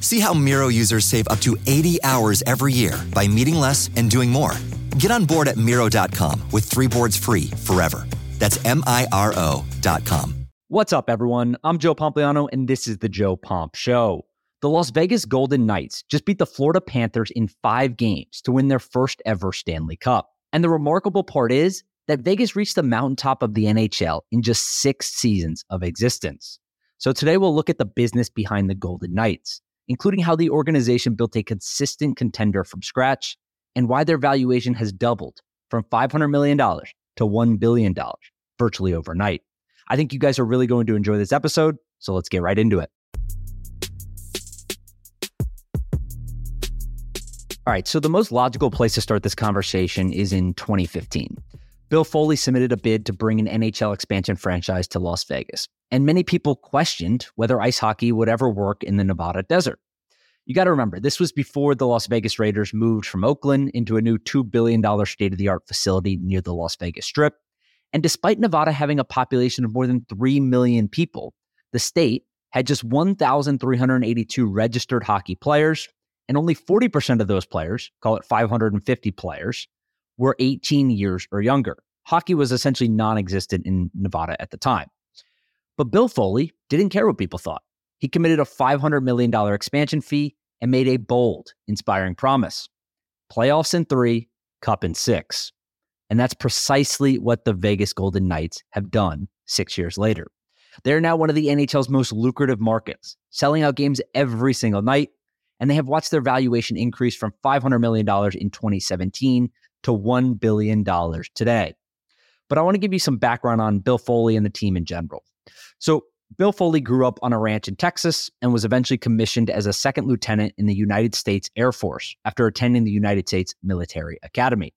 See how Miro users save up to 80 hours every year by meeting less and doing more. Get on board at Miro.com with three boards free forever. That's M I R O.com. What's up, everyone? I'm Joe Pompliano, and this is the Joe Pomp Show. The Las Vegas Golden Knights just beat the Florida Panthers in five games to win their first ever Stanley Cup. And the remarkable part is that Vegas reached the mountaintop of the NHL in just six seasons of existence. So today we'll look at the business behind the Golden Knights including how the organization built a consistent contender from scratch and why their valuation has doubled from $500 million to $1 billion virtually overnight. I think you guys are really going to enjoy this episode, so let's get right into it. All right, so the most logical place to start this conversation is in 2015. Bill Foley submitted a bid to bring an NHL expansion franchise to Las Vegas, and many people questioned whether ice hockey would ever work in the Nevada desert. You got to remember, this was before the Las Vegas Raiders moved from Oakland into a new $2 billion state of the art facility near the Las Vegas Strip. And despite Nevada having a population of more than 3 million people, the state had just 1,382 registered hockey players, and only 40% of those players, call it 550 players, were 18 years or younger. Hockey was essentially non existent in Nevada at the time. But Bill Foley didn't care what people thought. He committed a $500 million expansion fee and made a bold, inspiring promise playoffs in three, cup in six. And that's precisely what the Vegas Golden Knights have done six years later. They're now one of the NHL's most lucrative markets, selling out games every single night. And they have watched their valuation increase from $500 million in 2017 to $1 billion today. But I want to give you some background on Bill Foley and the team in general. So, Bill Foley grew up on a ranch in Texas and was eventually commissioned as a second lieutenant in the United States Air Force after attending the United States Military Academy.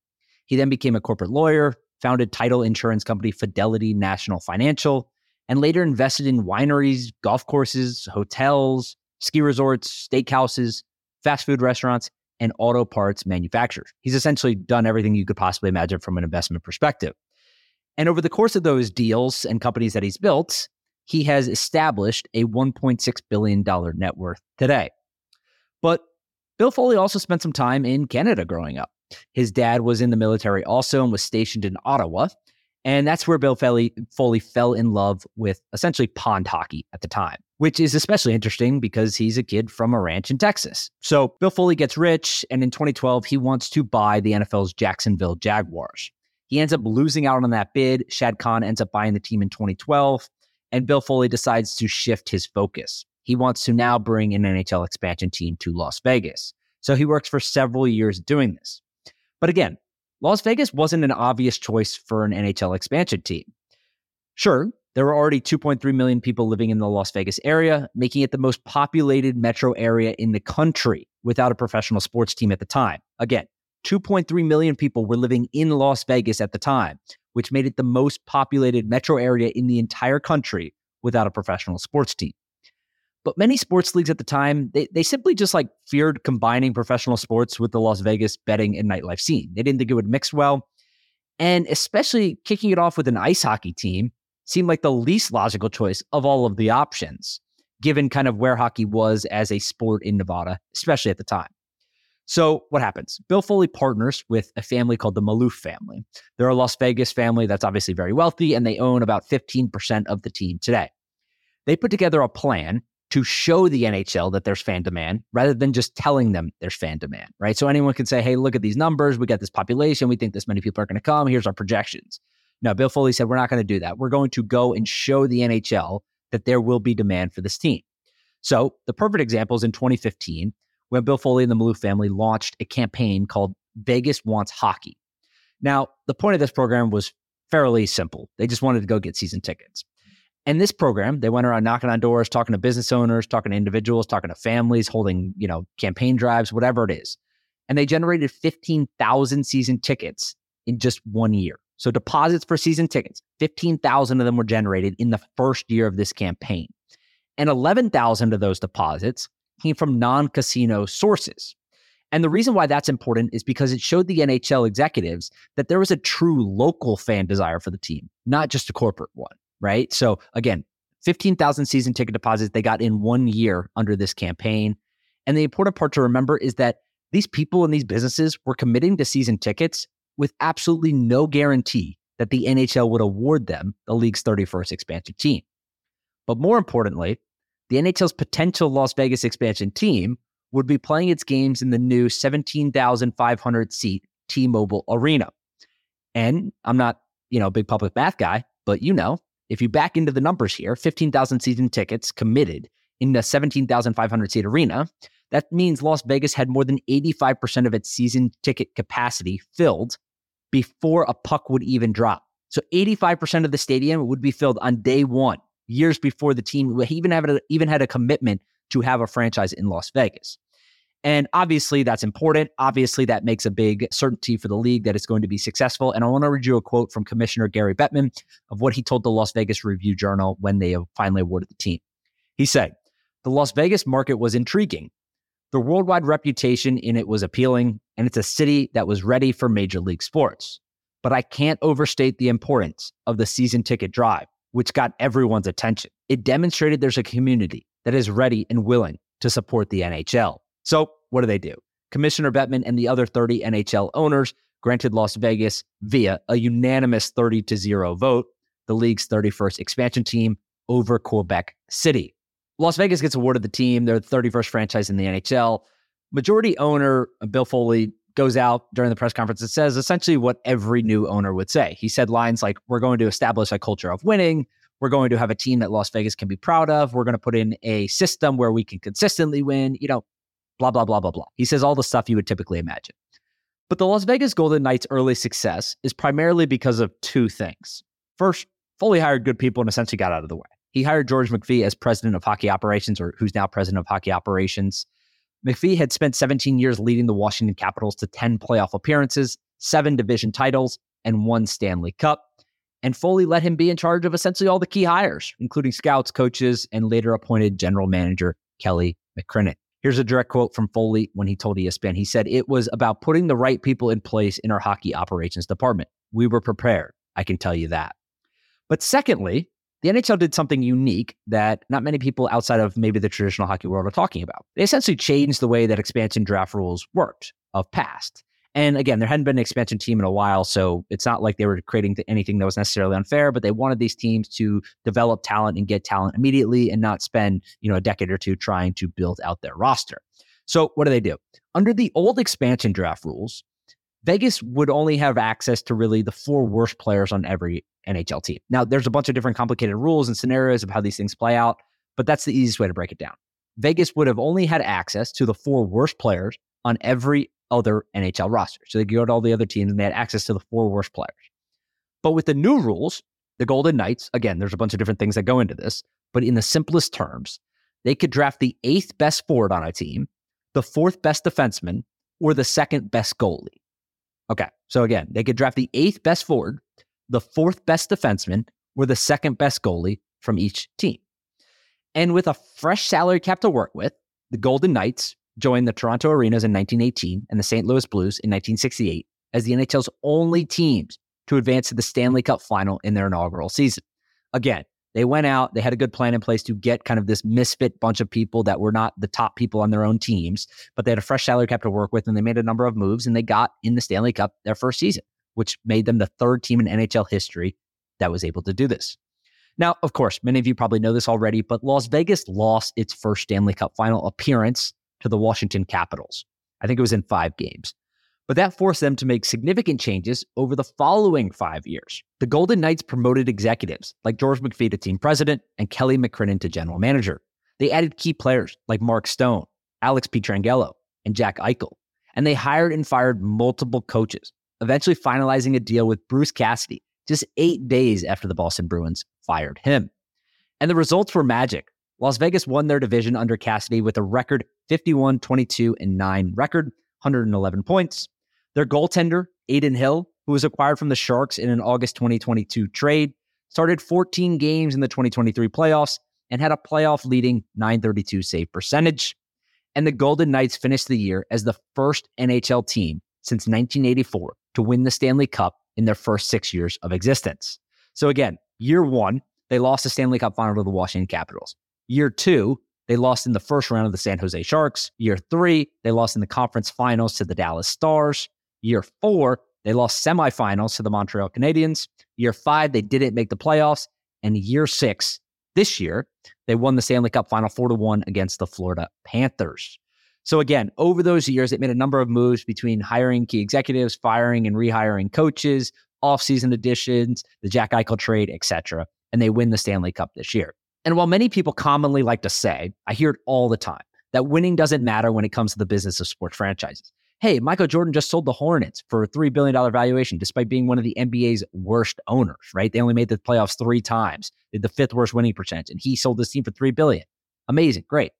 He then became a corporate lawyer, founded title insurance company Fidelity National Financial, and later invested in wineries, golf courses, hotels, ski resorts, steakhouses, fast food restaurants, and auto parts manufacturers. He's essentially done everything you could possibly imagine from an investment perspective. And over the course of those deals and companies that he's built, he has established a $1.6 billion net worth today. But Bill Foley also spent some time in Canada growing up. His dad was in the military also and was stationed in Ottawa. And that's where Bill Foley, Foley fell in love with essentially pond hockey at the time, which is especially interesting because he's a kid from a ranch in Texas. So Bill Foley gets rich, and in 2012, he wants to buy the NFL's Jacksonville Jaguars. He ends up losing out on that bid. Shad Khan ends up buying the team in 2012, and Bill Foley decides to shift his focus. He wants to now bring an NHL expansion team to Las Vegas. So he works for several years doing this. But again, Las Vegas wasn't an obvious choice for an NHL expansion team. Sure, there were already 2.3 million people living in the Las Vegas area, making it the most populated metro area in the country without a professional sports team at the time. Again, 2.3 million people were living in Las Vegas at the time, which made it the most populated metro area in the entire country without a professional sports team. But many sports leagues at the time, they, they simply just like feared combining professional sports with the Las Vegas betting and nightlife scene. They didn't think it would mix well. And especially kicking it off with an ice hockey team seemed like the least logical choice of all of the options, given kind of where hockey was as a sport in Nevada, especially at the time. So what happens? Bill Foley partners with a family called the Maloof family. They're a Las Vegas family that's obviously very wealthy, and they own about 15% of the team today. They put together a plan to show the NHL that there's fan demand rather than just telling them there's fan demand, right? So anyone can say, hey, look at these numbers. We got this population. We think this many people are going to come. Here's our projections. No, Bill Foley said, we're not going to do that. We're going to go and show the NHL that there will be demand for this team. So the perfect example is in 2015 when Bill Foley and the Maloof family launched a campaign called Vegas Wants Hockey. Now, the point of this program was fairly simple. They just wanted to go get season tickets. And this program, they went around knocking on doors, talking to business owners, talking to individuals, talking to families, holding, you know, campaign drives, whatever it is. And they generated 15,000 season tickets in just one year. So deposits for season tickets, 15,000 of them were generated in the first year of this campaign. And 11,000 of those deposits came from non-casino sources. And the reason why that's important is because it showed the NHL executives that there was a true local fan desire for the team, not just a corporate one, right? So again, 15,000 season ticket deposits they got in one year under this campaign. And the important part to remember is that these people and these businesses were committing to season tickets with absolutely no guarantee that the NHL would award them the league's 31st expansion team. But more importantly, the NHL's potential Las Vegas expansion team would be playing its games in the new 17,500 seat T Mobile Arena. And I'm not, you know, a big public math guy, but you know, if you back into the numbers here, 15,000 season tickets committed in the 17,500 seat arena, that means Las Vegas had more than 85% of its season ticket capacity filled before a puck would even drop. So 85% of the stadium would be filled on day one, years before the team even, even had a commitment to have a franchise in Las Vegas. And obviously, that's important. Obviously, that makes a big certainty for the league that it's going to be successful. And I want to read you a quote from Commissioner Gary Bettman of what he told the Las Vegas Review Journal when they uh, finally awarded the team. He said, The Las Vegas market was intriguing. The worldwide reputation in it was appealing, and it's a city that was ready for major league sports. But I can't overstate the importance of the season ticket drive, which got everyone's attention. It demonstrated there's a community that is ready and willing to support the NHL. So, what do they do? Commissioner Bettman and the other 30 NHL owners granted Las Vegas via a unanimous 30 to 0 vote the league's 31st expansion team over Quebec City. Las Vegas gets awarded the team, their 31st franchise in the NHL. Majority owner uh, Bill Foley goes out during the press conference and says essentially what every new owner would say. He said lines like, We're going to establish a culture of winning. We're going to have a team that Las Vegas can be proud of. We're going to put in a system where we can consistently win. You know, blah, blah, blah, blah, blah. He says all the stuff you would typically imagine. But the Las Vegas Golden Knights' early success is primarily because of two things. First, Foley hired good people and essentially got out of the way. He hired George McPhee as president of hockey operations, or who's now president of hockey operations. McPhee had spent 17 years leading the Washington Capitals to 10 playoff appearances, seven division titles, and one Stanley Cup. And Foley let him be in charge of essentially all the key hires, including scouts, coaches, and later appointed general manager Kelly McCrimmon. Here's a direct quote from Foley when he told ESPN. He said, It was about putting the right people in place in our hockey operations department. We were prepared. I can tell you that. But secondly, the NHL did something unique that not many people outside of maybe the traditional hockey world are talking about. They essentially changed the way that expansion draft rules worked of past. And again, there hadn't been an expansion team in a while, so it's not like they were creating anything that was necessarily unfair, but they wanted these teams to develop talent and get talent immediately and not spend, you know, a decade or two trying to build out their roster. So what do they do? Under the old expansion draft rules, Vegas would only have access to really the four worst players on every NHL team. Now, there's a bunch of different complicated rules and scenarios of how these things play out, but that's the easiest way to break it down. Vegas would have only had access to the four worst players on every other NHL rosters. So they could go to all the other teams and they had access to the four worst players. But with the new rules, the Golden Knights, again, there's a bunch of different things that go into this, but in the simplest terms, they could draft the eighth best forward on a team, the fourth best defenseman, or the second best goalie. Okay. So again, they could draft the eighth best forward, the fourth best defenseman, or the second best goalie from each team. And with a fresh salary cap to work with, the Golden Knights joined the Toronto Arenas in 1918 and the St. Louis Blues in 1968 as the NHL's only teams to advance to the Stanley Cup final in their inaugural season. Again, they went out, they had a good plan in place to get kind of this misfit bunch of people that were not the top people on their own teams, but they had a fresh salary cap to work with and they made a number of moves and they got in the Stanley Cup their first season, which made them the third team in NHL history that was able to do this. Now, of course, many of you probably know this already, but Las Vegas lost its first Stanley Cup final appearance to the Washington Capitals. I think it was in five games. But that forced them to make significant changes over the following five years. The Golden Knights promoted executives like George McPhee to team president and Kelly McCrimmon to general manager. They added key players like Mark Stone, Alex Pietrangelo, and Jack Eichel. And they hired and fired multiple coaches, eventually finalizing a deal with Bruce Cassidy just eight days after the Boston Bruins fired him. And the results were magic. Las Vegas won their division under Cassidy with a record 51 22 and 9 record, 111 points. Their goaltender, Adin Hill, who was acquired from the Sharks in an August 2022 trade, started 14 games in the 2023 playoffs and had a playoff leading 932 save percentage. And the Golden Knights finished the year as the first NHL team since 1984 to win the Stanley Cup in their first six years of existence. So, again, year one, they lost the Stanley Cup final to the Washington Capitals. Year two, they lost in the first round of the San Jose Sharks. Year three, they lost in the conference finals to the Dallas Stars. Year four, they lost semifinals to the Montreal Canadiens. Year five, they didn't make the playoffs. And year six, this year, they won the Stanley Cup final four to one against the Florida Panthers. So again, over those years, it made a number of moves between hiring key executives, firing and rehiring coaches, offseason additions, the Jack Eichel trade, etc. And they win the Stanley Cup this year. And while many people commonly like to say, I hear it all the time, that winning doesn't matter when it comes to the business of sports franchises. Hey, Michael Jordan just sold the Hornets for a $3 billion valuation, despite being one of the NBA's worst owners, right? They only made the playoffs three times, did the fifth worst winning percentage, and he sold this team for 3 billion. Amazing, great.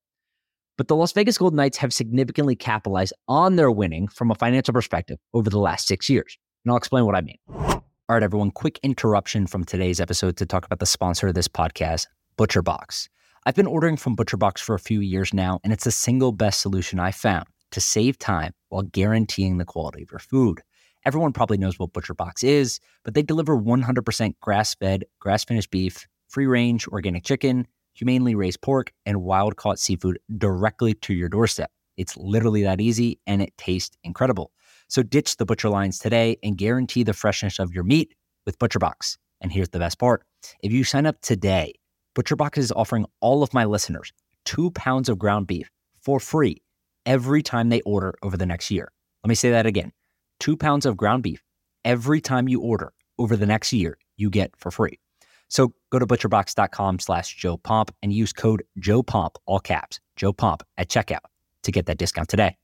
But the Las Vegas Golden Knights have significantly capitalized on their winning from a financial perspective over the last six years. And I'll explain what I mean. All right, everyone, quick interruption from today's episode to talk about the sponsor of this podcast, ButcherBox. I've been ordering from ButcherBox for a few years now, and it's the single best solution I found to save time while guaranteeing the quality of your food. Everyone probably knows what ButcherBox is, but they deliver 100% grass fed, grass finished beef, free range organic chicken, humanely raised pork, and wild caught seafood directly to your doorstep. It's literally that easy and it tastes incredible. So ditch the butcher lines today and guarantee the freshness of your meat with ButcherBox. And here's the best part if you sign up today, ButcherBox is offering all of my listeners two pounds of ground beef for free every time they order over the next year. Let me say that again two pounds of ground beef every time you order over the next year, you get for free. So go to butcherbox.com slash Joe Pomp and use code Joe Pomp, all caps, Joe Pomp at checkout to get that discount today.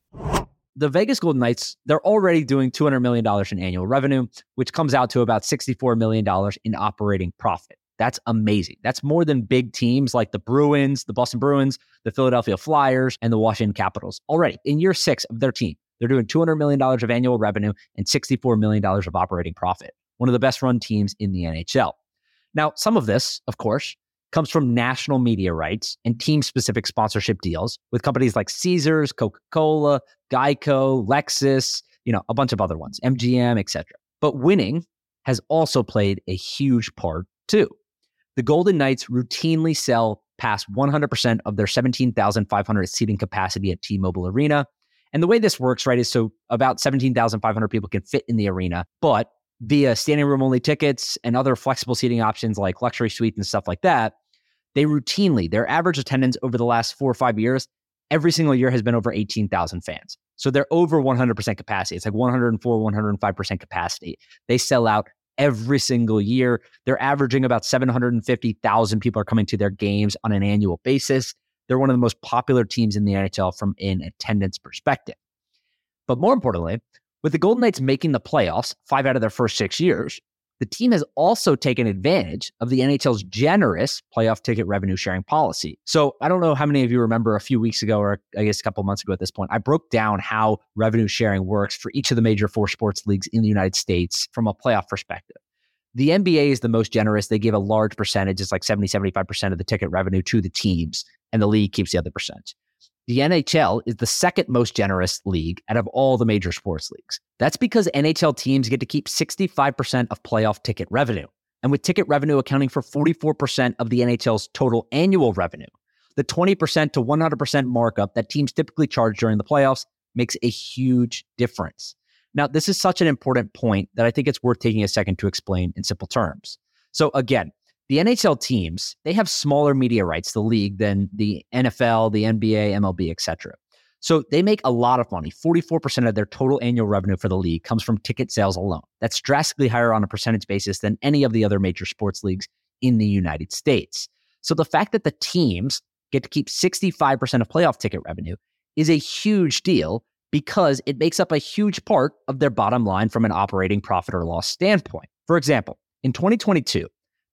The Vegas Golden Knights, they're already doing $200 million in annual revenue, which comes out to about $64 million in operating profit. That's amazing. That's more than big teams like the Bruins, the Boston Bruins, the Philadelphia Flyers, and the Washington Capitals. Already in year six of their team, they're doing $200 million of annual revenue and $64 million of operating profit. One of the best run teams in the NHL. Now, some of this, of course, comes from national media rights and team specific sponsorship deals with companies like Caesars, Coca Cola, Geico, Lexus, you know, a bunch of other ones, MGM, etc. But winning has also played a huge part too. The Golden Knights routinely sell past 100% of their 17,500 seating capacity at T Mobile Arena. And the way this works, right, is so about 17,500 people can fit in the arena, but via standing room only tickets and other flexible seating options like luxury suites and stuff like that, they routinely, their average attendance over the last four or five years, every single year has been over 18,000 fans. So they're over 100% capacity. It's like 104, 105% capacity. They sell out every single year. They're averaging about 750,000 people are coming to their games on an annual basis. They're one of the most popular teams in the NHL from an attendance perspective. But more importantly, with the Golden Knights making the playoffs five out of their first six years, the team has also taken advantage of the NHL's generous playoff ticket revenue sharing policy. So I don't know how many of you remember a few weeks ago, or I guess a couple months ago at this point, I broke down how revenue sharing works for each of the major four sports leagues in the United States from a playoff perspective. The NBA is the most generous. They give a large percentage, it's like 70, 75% of the ticket revenue to the teams, and the league keeps the other percent. The NHL is the second most generous league out of all the major sports leagues. That's because NHL teams get to keep 65% of playoff ticket revenue. And with ticket revenue accounting for 44% of the NHL's total annual revenue, the 20% to 100% markup that teams typically charge during the playoffs makes a huge difference. Now, this is such an important point that I think it's worth taking a second to explain in simple terms. So, again, the NHL teams, they have smaller media rights, the league, than the NFL, the NBA, MLB, etc. So they make a lot of money. 44% of their total annual revenue for the league comes from ticket sales alone. That's drastically higher on a percentage basis than any of the other major sports leagues in the United States. So the fact that the teams get to keep 65% of playoff ticket revenue is a huge deal because it makes up a huge part of their bottom line from an operating profit or loss standpoint. For example, in 2022,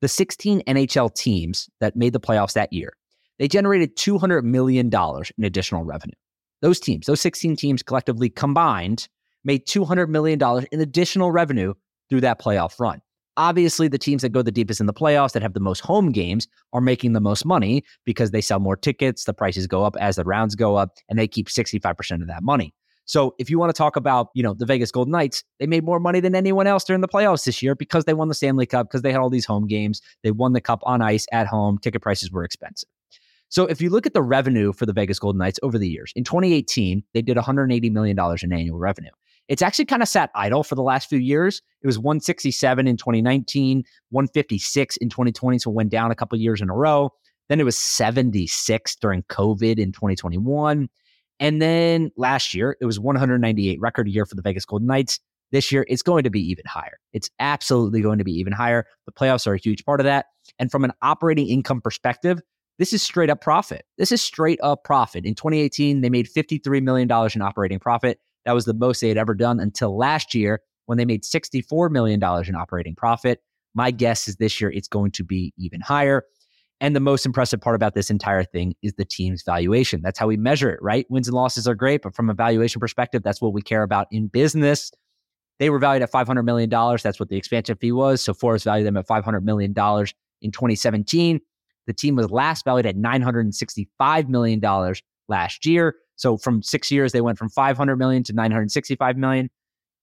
the 16 NHL teams that made the playoffs that year, they generated $200 million in additional revenue. Those teams, those 16 teams collectively combined, made $200 million in additional revenue through that playoff run. Obviously, the teams that go the deepest in the playoffs that have the most home games are making the most money because they sell more tickets, the prices go up as the rounds go up, and they keep 65% of that money. So if you want to talk about, you know, the Vegas Golden Knights, they made more money than anyone else during the playoffs this year because they won the Stanley Cup, because they had all these home games. They won the cup on ice at home. Ticket prices were expensive. So if you look at the revenue for the Vegas Golden Knights over the years, in 2018, they did $180 million in annual revenue. It's actually kind of sat idle for the last few years. It was 167 in 2019, 156 in 2020, so went down a couple years in a row. Then it was 76 during COVID in 2021. And then last year, it was 198 record year for the Vegas Golden Knights. This year, it's going to be even higher. It's absolutely going to be even higher. The playoffs are a huge part of that. And from an operating income perspective, this is straight up profit. This is straight up profit. In 2018, they made $53 million in operating profit. That was the most they had ever done until last year when they made $64 million in operating profit. My guess is this year it's going to be even higher. And the most impressive part about this entire thing is the team's valuation. That's how we measure it, right? Wins and losses are great, but from a valuation perspective, that's what we care about in business. They were valued at $500 million. That's what the expansion fee was. So Forbes valued them at $500 million in 2017. The team was last valued at $965 million last year. So from six years, they went from 500 million to 965 million.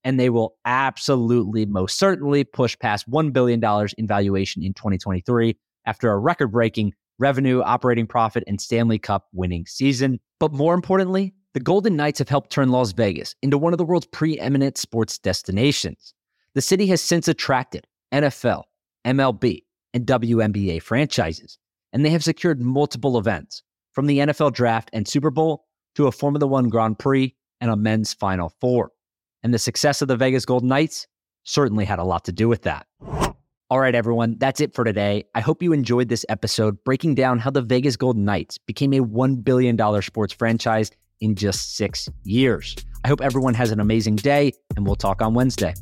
And they will absolutely, most certainly push past $1 billion in valuation in 2023 after a record breaking revenue, operating profit, and Stanley Cup winning season. But more importantly, the Golden Knights have helped turn Las Vegas into one of the world's preeminent sports destinations. The city has since attracted NFL, MLB, and WNBA franchises, and they have secured multiple events from the NFL draft and Super Bowl to a Formula One Grand Prix and a men's Final Four. And the success of the Vegas Golden Knights certainly had a lot to do with that. All right, everyone, that's it for today. I hope you enjoyed this episode breaking down how the Vegas Golden Knights became a $1 billion sports franchise in just six years. I hope everyone has an amazing day, and we'll talk on Wednesday.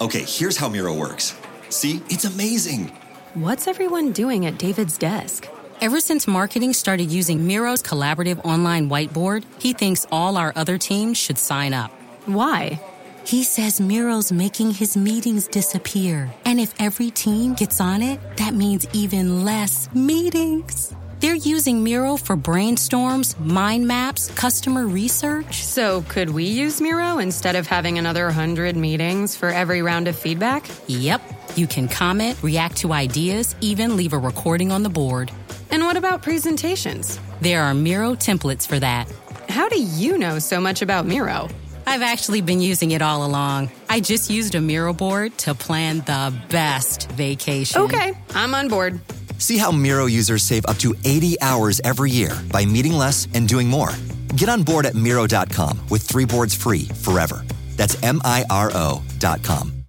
Okay, here's how Miro works. See, it's amazing. What's everyone doing at David's desk? Ever since marketing started using Miro's collaborative online whiteboard, he thinks all our other teams should sign up. Why? He says Miro's making his meetings disappear. And if every team gets on it, that means even less meetings. They're using Miro for brainstorms, mind maps, customer research. So, could we use Miro instead of having another 100 meetings for every round of feedback? Yep. You can comment, react to ideas, even leave a recording on the board. And what about presentations? There are Miro templates for that. How do you know so much about Miro? I've actually been using it all along. I just used a Miro board to plan the best vacation. Okay, I'm on board. See how Miro users save up to 80 hours every year by meeting less and doing more. Get on board at Miro.com with three boards free forever. That's M I R O.com.